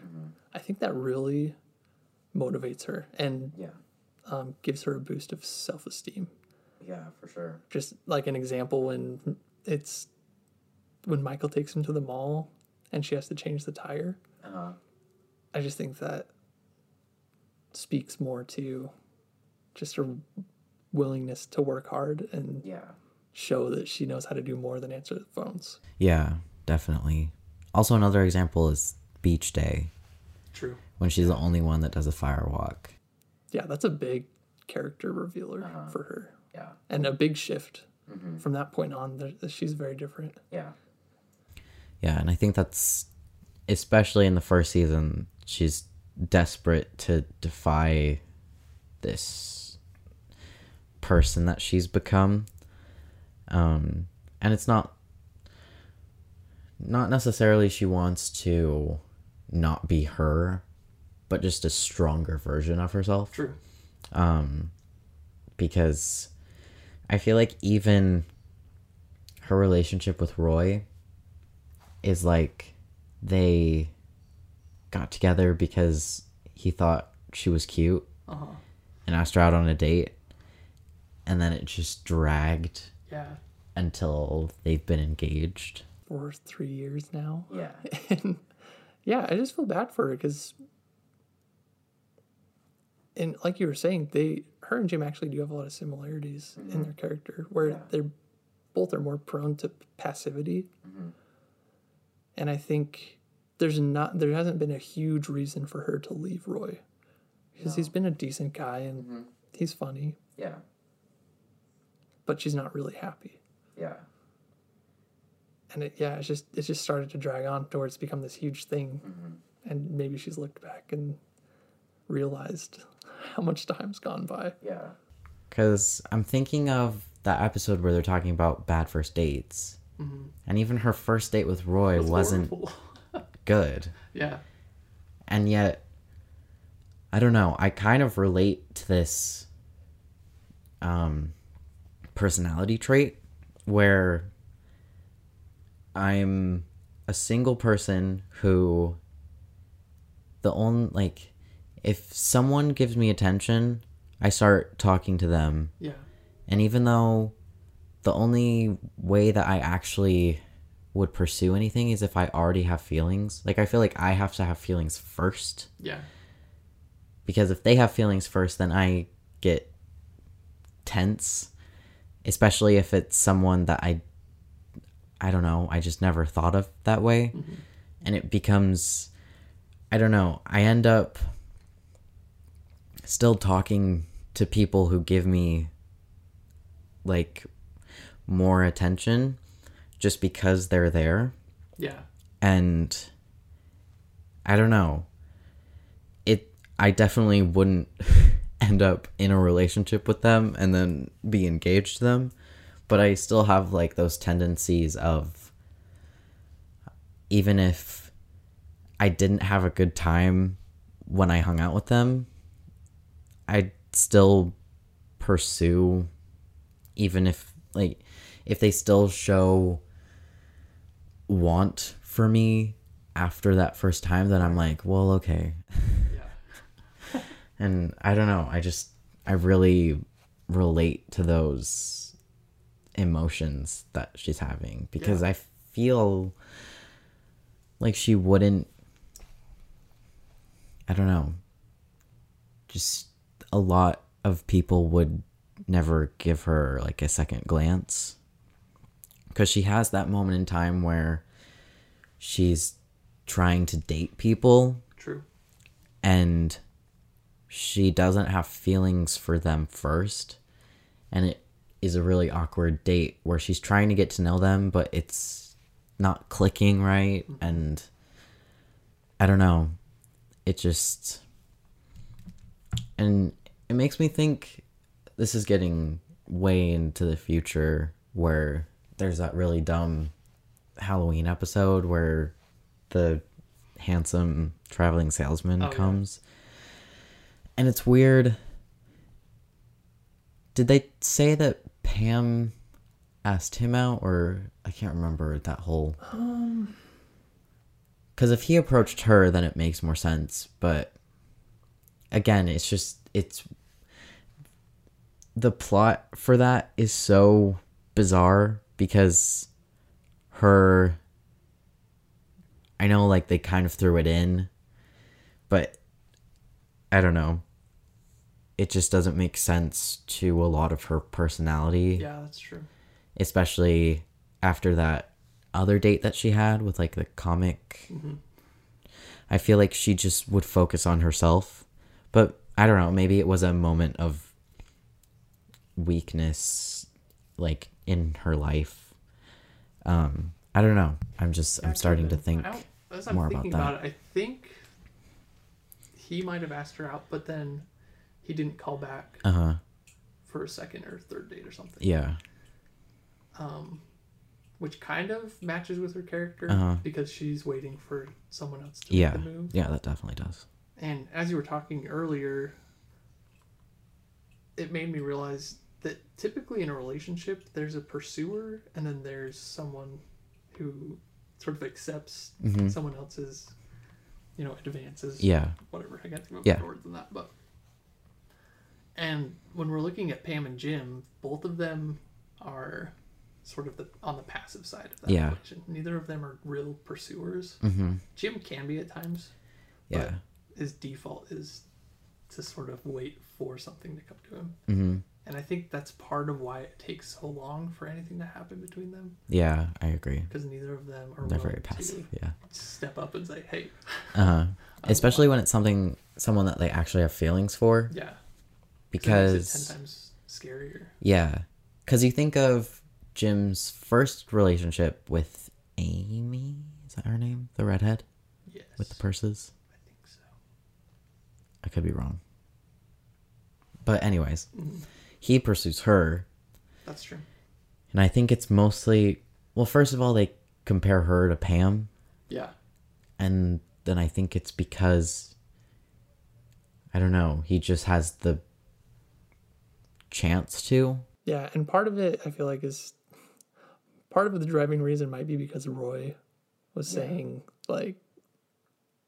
I think that really motivates her and Yeah. um, gives her a boost of self esteem. Yeah, for sure. Just like an example when it's when Michael takes him to the mall and she has to change the tire. Uh-huh. I just think that speaks more to just her willingness to work hard and Yeah. show that she knows how to do more than answer the phones. Yeah, definitely. Also, another example is Beach Day True. when she's the only one that does a fire walk. Yeah, that's a big character revealer Uh-huh. for her Yeah. and a big shift Mm-hmm. from that point on. She's very different. Yeah. Yeah, and I think that's especially in the first season, she's desperate to defy this person that she's become. Um and it's not not necessarily she wants to not be her, but just a stronger version of herself True. Um, because I feel like even her relationship with Roy is like they got together because he thought she was cute Uh-huh. and asked her out on a date and then it just dragged Yeah. until they've been engaged. For three years now. Yeah. and yeah, I just feel bad for her because, and like you were saying, they, her and Jim actually do have a lot of similarities in mm-hmm. their character, where Yeah. they're both are more prone to passivity, mm-hmm. and I think there's not there hasn't been a huge reason for her to leave Roy because he's been a decent guy and mm-hmm. he's funny, Yeah. but she's not really happy. Yeah. And it, yeah, it's just it's just started to drag on towards it's become this huge thing, Mm-hmm. and maybe she's looked back and realized how much time's gone by. Yeah. Because I'm thinking of that episode where they're talking about bad first dates. And even her first date with Roy wasn't good. yeah, and yet i don't know i kind of relate to this um personality trait where i'm a single person who the only like if someone gives me attention i start talking to them. Yeah, and even though the only way that I actually would pursue anything is if I already have feelings. Like I feel like I have to have feelings first. Yeah, because if they have feelings first then I get tense, especially if it's someone that I I don't know, I just never thought of that way. Mm-hmm. And it becomes I don't know, I end up still talking to people who give me like more attention just because they're there yeah, and I don't know. It I definitely wouldn't end up in a relationship with them and then be engaged to them, but I still have like those tendencies of even if I didn't have a good time when I hung out with them, I'd still pursue even if like if they still show want for me after that first time then i'm like well okay. And i don't know i just i really relate to those emotions that she's having because i feel like she wouldn't i don't know just a lot of people would never give her like a second glance. Because she has that moment in time where she's trying to date people true. and she doesn't have feelings for them first. And it is a really awkward date where she's trying to get to know them but it's not clicking right and i don't know it just and it makes me think this is getting way into the future where there's that really dumb Halloween episode where the handsome traveling salesman Oh, yeah. comes. And it's weird. Did they say that Pam asked him out or I can't remember that whole Um, Cuz if he approached her then it makes more sense, but again, it's just it's the plot for that is so bizarre because her I know like they kind of threw it in, but I don't know. It just doesn't make sense to a lot of her personality, yeah, that's true. especially after that other date that she had with like the comic. I feel like she just would focus on herself, but I don't know, maybe it was a moment of weakness like in her life. Um I don't know. I'm just I'm starting to think as I'm more about thinking that. about, it, I think he might have asked her out, but then he didn't call back uh-huh. for a second or third date or something. Yeah. Um, Which kind of matches with her character Uh-huh. because she's waiting for someone else to Yeah. make the move. Yeah, that definitely does. And as you were talking earlier, it made me realize that typically in a relationship, there's a pursuer and then there's someone who sort of accepts someone else's, you know, advances. Mm-hmm. Yeah. Whatever. I can't think of Yeah. words than that. But and when we're looking at Pam and Jim, both of them are sort of the on the passive side of that Yeah. equation. Neither of them are real pursuers. Mm-hmm. Jim can be at times Yeah. his default is to sort of wait for something to come to him. Mm-hmm. And I think that's part of why it takes so long for anything to happen between them Yeah, I agree. because neither of them are They're very passive. to Yeah. step up and say, "Hey, Uh-huh. Especially when it's something someone that they actually have feelings for yeah," 'Cause it makes because ten times scarier. yeah. Cuz you think of Jim's first relationship with Amy, is that her name? The redhead Yes, with the purses? I think so. I could be wrong. But anyways, Mm-hmm. he pursues her That's true. and I think it's mostly well first of all they compare her to Pam Yeah, and then I think it's because I don't know, he just has the chance to. yeah, and part of it I feel like is part of the driving reason might be because Roy was saying like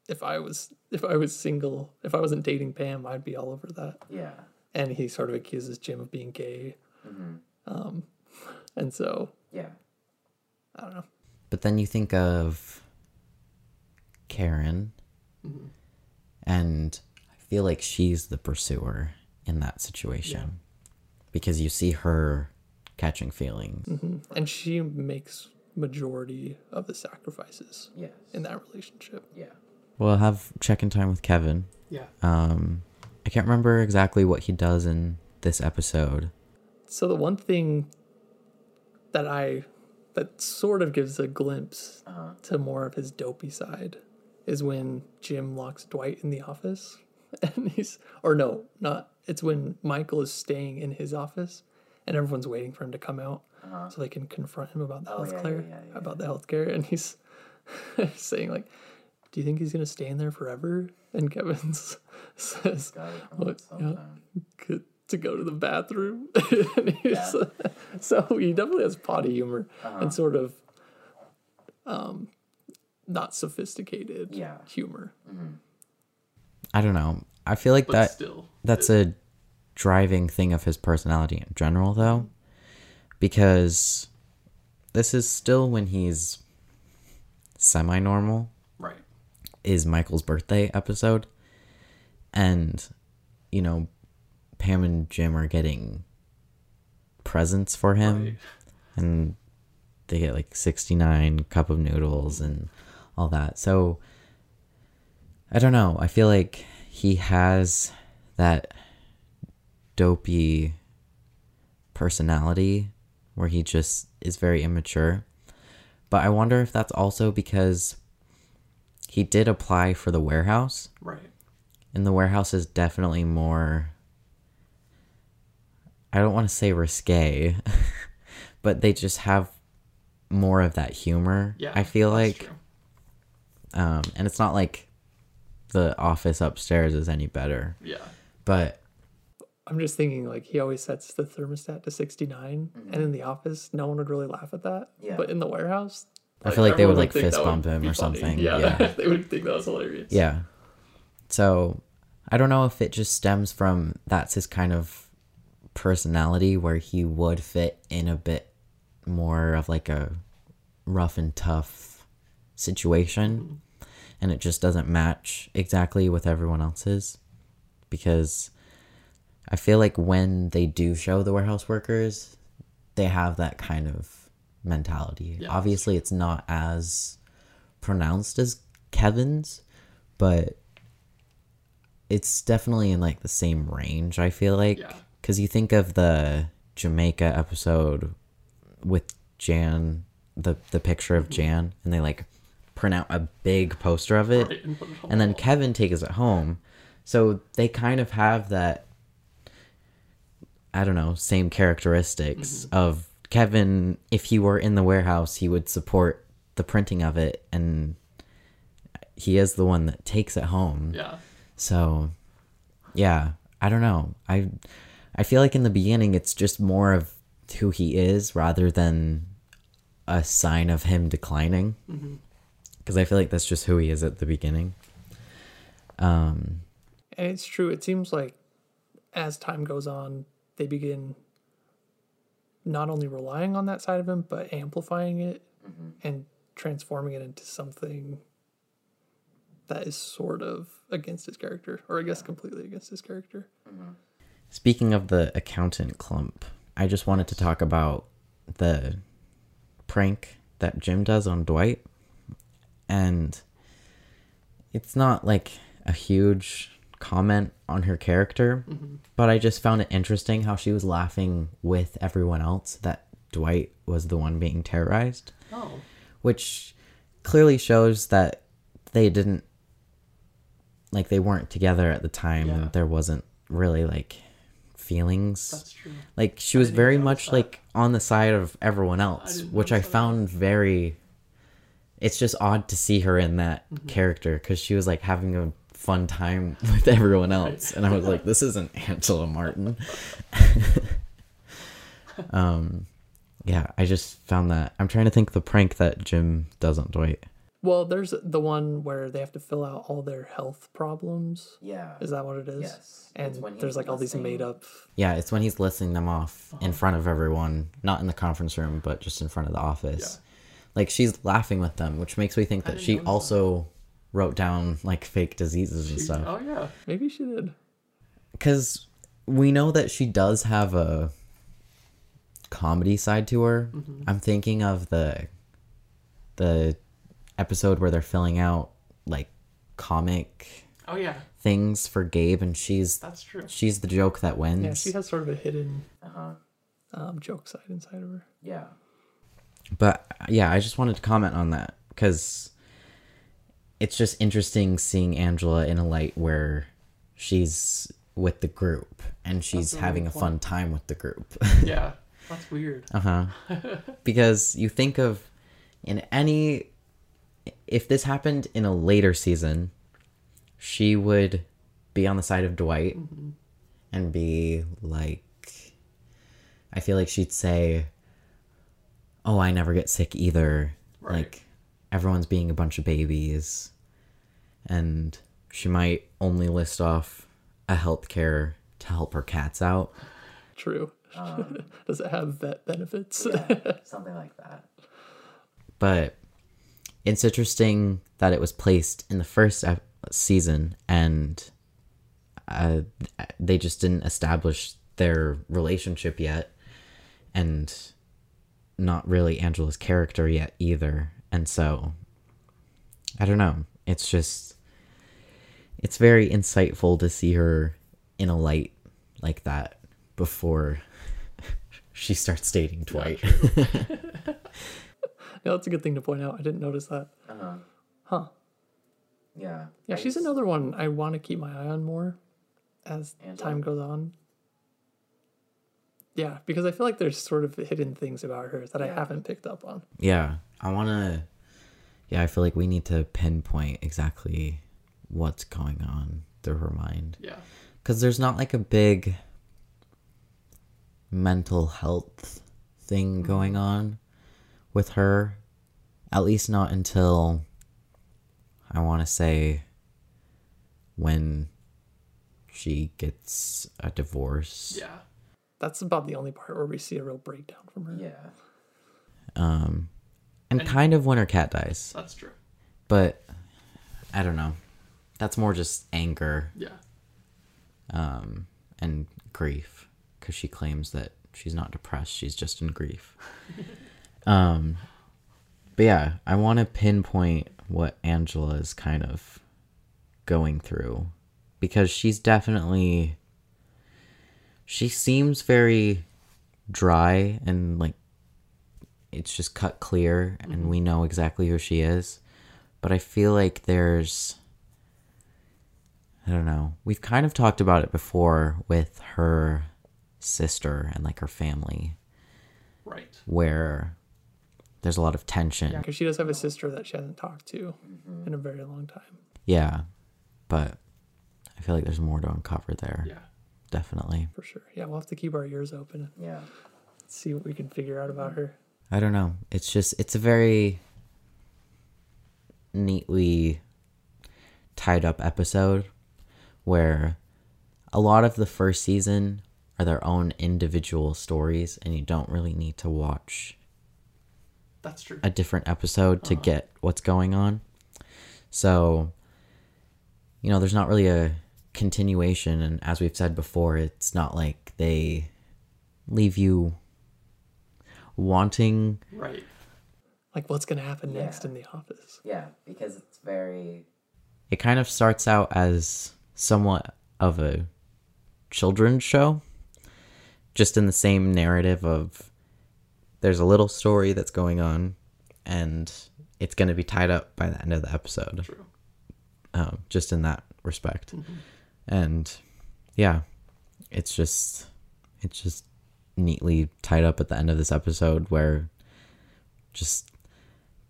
if I was if I was single, if I wasn't dating Pam, I'd be all over that. Yeah. and he sort of accuses Jim of being gay. Um, and so Yeah. I don't know. But then you think of Karen and I feel like she's the pursuer in that situation. Because you see her catching feelings. And she makes majority of the sacrifices Yes. in that relationship. Yeah. We'll have check-in time with Kevin. Yeah. Um I can't remember exactly what he does in this episode. So the one thing that I that sort of gives a glimpse to more of his dopey side is when Jim locks Dwight in the office and he's or no, not it's when Michael is staying in his office and everyone's waiting for him to come out so they can confront him about the Oh, yeah, healthcare yeah, yeah, yeah. about the healthcare and he's saying like do you think he's gonna stay in there forever? And Kevin's says, Got it from What? Yeah. to go to the bathroom. And he's- so he definitely has potty humor Uh-huh. and sort of um, not sophisticated Yeah. humor, I don't know. I feel like but that still. that's a driving thing of his personality in general though because this is still when he's semi-normal Right. is Michael's birthday episode and you know Pam and Jim are getting presents for him Right. and they get like 69 cup of noodles and all that. So I don't know. I feel like he has that dopey personality where he just is very immature. But I wonder if that's also because he did apply for the warehouse Right. and the warehouse is definitely more I don't want to say risque, but they just have more of that humor. Yeah. I feel like. Um, and it's not like the office upstairs is any better, Yeah. but I'm just thinking like he always sets the thermostat to 69 and mm-hmm. in the office no one would really laugh at that. Yeah. But in the warehouse I feel like they would, like, fist bump him or funny. something. Yeah. Yeah. they would think that was hilarious. Yeah. So I don't know if it just stems from that's his kind of personality where he would fit in a bit more of like a rough and tough situation mm-hmm. And it just doesn't match exactly with everyone else's because I feel like when they do show the warehouse workers they have that kind of mentality. Yeah, Obviously it's not as pronounced as Kevin's, but it's definitely in like the same range, I feel like. Yeah. Cuz you think of the Jamaica episode with Jan, the the picture of mm-hmm. Jan and they like print out a big poster of it Right, and it and then. Kevin takes it home. So they kind of have that I don't know, same characteristics Mm-hmm. of Kevin if he were in the warehouse, he would support the printing of it and he is the one that takes it home. Yeah. So yeah, I don't know. I I feel like in the beginning it's just more of who he is rather than a sign of him declining. Cuz I feel like that's just who he is at the beginning. Um And it's true. It seems like as time goes on, they begin not only relying on that side of him, but amplifying it and transforming it into something that is sort of against his character, or I guess completely against his character. Speaking of the accountant clump, I just wanted to talk about the prank that Jim does on Dwight. And it's not like a huge comment on her character, mm-hmm. but I just found it interesting how she was laughing with everyone else that Dwight was the one being terrorized, Oh, which clearly shows that they didn't like they weren't together at the time Yeah. and there wasn't really like feelings that's true. like she was very much that. like on the side of everyone else didn't which i notice that. found very it's just odd to see her in that Mm-hmm. character because she was like having a fun time with everyone else and i was like this isn't angela martin um yeah i just found that i'm trying to think the prank that jim does on dwight Well, there's the one where they have to fill out all their health problems. Yeah. Is that what it is? Yes. And It's when he's there's like all these made up. yeah it's when he's listing them off Uh-huh. in front of everyone not in the conference room but just in front of the office like she's laughing with them which makes me think that she notice that. also wrote down like fake diseases and stuff Oh yeah, maybe she did. because we know that she does have a comedy side to her Mm-hmm. i'm thinking of the the episode where they're filling out like comic Oh yeah, things for gabe and she's that's true. she's the joke that wins Yeah, she has sort of a hidden Uh-huh. um, joke side inside of her. Yeah. But yeah i just wanted to comment on that because it's just interesting seeing angela in a light where she's with the group and she's a having a really fun time with the group. Yeah, that's weird. uh-huh. Because you think of in any if this happened in a later season she would be on the side of dwight and be like i feel like she'd say oh i never get sick either Right. like everyone's being a bunch of babies and she might only list off a healthcare to help her cats out True. Um, Does it have vet benefits? Something like that. but it's interesting that it was placed in the first ep- season and uh, they just didn't establish their relationship yet and not really angela's character yet either and so i don't know it's just it's very insightful to see her in a light like that before she starts dating dwight Yeah, that's a good thing to point out. I didn't notice that. Uh-huh. Huh. Yeah. Yeah, she's It's- another one I want to keep my eye on more as Angela? time goes on. Yeah, because I feel like there's sort of hidden things about her that I haven't picked up on. Yeah, I want to yeah, I feel like we need to pinpoint exactly what's going on through her mind. Yeah. Because there's not like a big mental health thing mm-hmm. going on with her. At least not until I want to say when she gets a divorce. Yeah. That's about the only part where we see a real breakdown from her. Yeah. Um, and kind of when her cat dies. That's true. But I don't know. That's more just anger Yeah. um, and grief because she claims that she's not depressed she's just in grief um, but yeah i want to pinpoint what angela is kind of going through because she's definitely she seems very dry and like it's just cut clear and mm-hmm. we know exactly who she is but i feel like there's I don't know. We've kind of talked about it before with her sister and like her family, Right. where there's a lot of tension. Yeah. Because she does have a sister that she hasn't talked to mm-hmm. in a very long time. Yeah. But I feel like there's more to uncover there. Yeah. Definitely. For sure. Yeah, we'll have to keep our ears open and Yeah. see what we can figure out about her. I don't know. It's just, it's a very neatly tied up episode where a lot of the first season are their own individual stories and you don't really need to watch That's true. a different episode to uh-huh. get what's going on. So, you know, there's not really a continuation. And as we've said before, it's not like they leave you wanting. Right. Like what's gonna happen next in the office. Yeah, because it's very It kind of starts out as somewhat of a children's show, just in the same narrative of there's a little story that's going on, and it's going to be tied up by the end of the episode. True. um, just in that respect. And yeah, it's just it's just neatly tied up at the end of this episode where just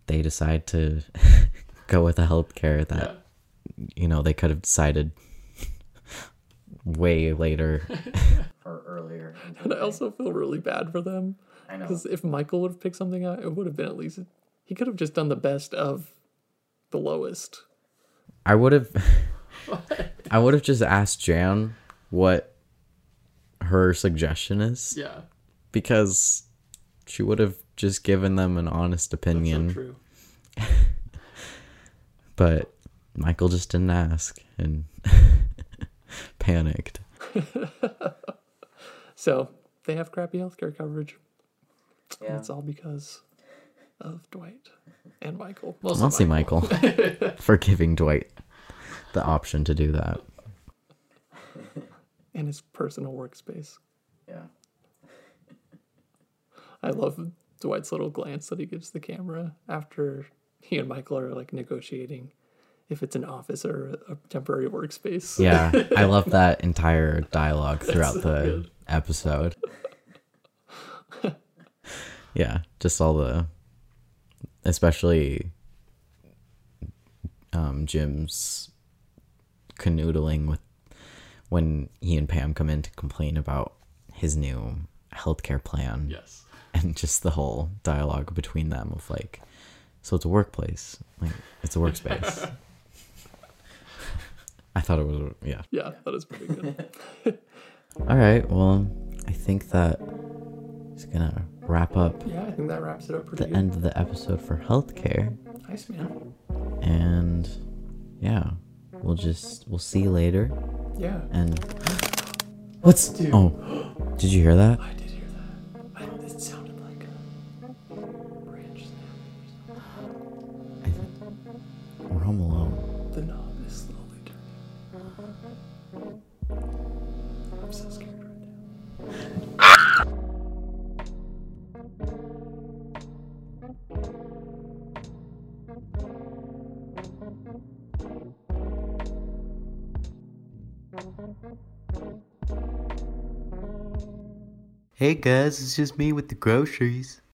they decide to go with a healthcare that you know they could have decided way later. or earlier. And I also feel really bad for them. I know. Because if Michael would have picked something out, it would have been at least he could have just done the best of the lowest. I would have I would have just asked Jan what her suggestion is Yeah. because she would have just given them an honest opinion. So true. but Michael just didn't ask and panicked. So they have crappy healthcare coverage. yeah. It's all because of Dwight and Michael. Mostly Michael for giving Dwight the option to do that. and his personal workspace. Yeah. I love Dwight's little glance that he gives the camera after he and Michael are like negotiating if it's an office or a temporary workspace. Yeah, I love that entire dialogue throughout so the good. episode. yeah, just all the, especially um, Jim's canoodling with when he and Pam come in to complain about his new healthcare plan. Yes. and just the whole dialogue between them of like so it's a workplace like it's a workspace i thought it was yeah Yeah, that is pretty good. all right well i think that is gonna wrap up yeah, I think that wraps it up pretty the good. end of the episode for healthcare Nice man. and yeah we'll just we'll see you later Yeah. and what's Dude. oh did you hear that I did hear that. I, thought it sounded like a branch snap. We're home alone Hey guys, it's just me with the groceries.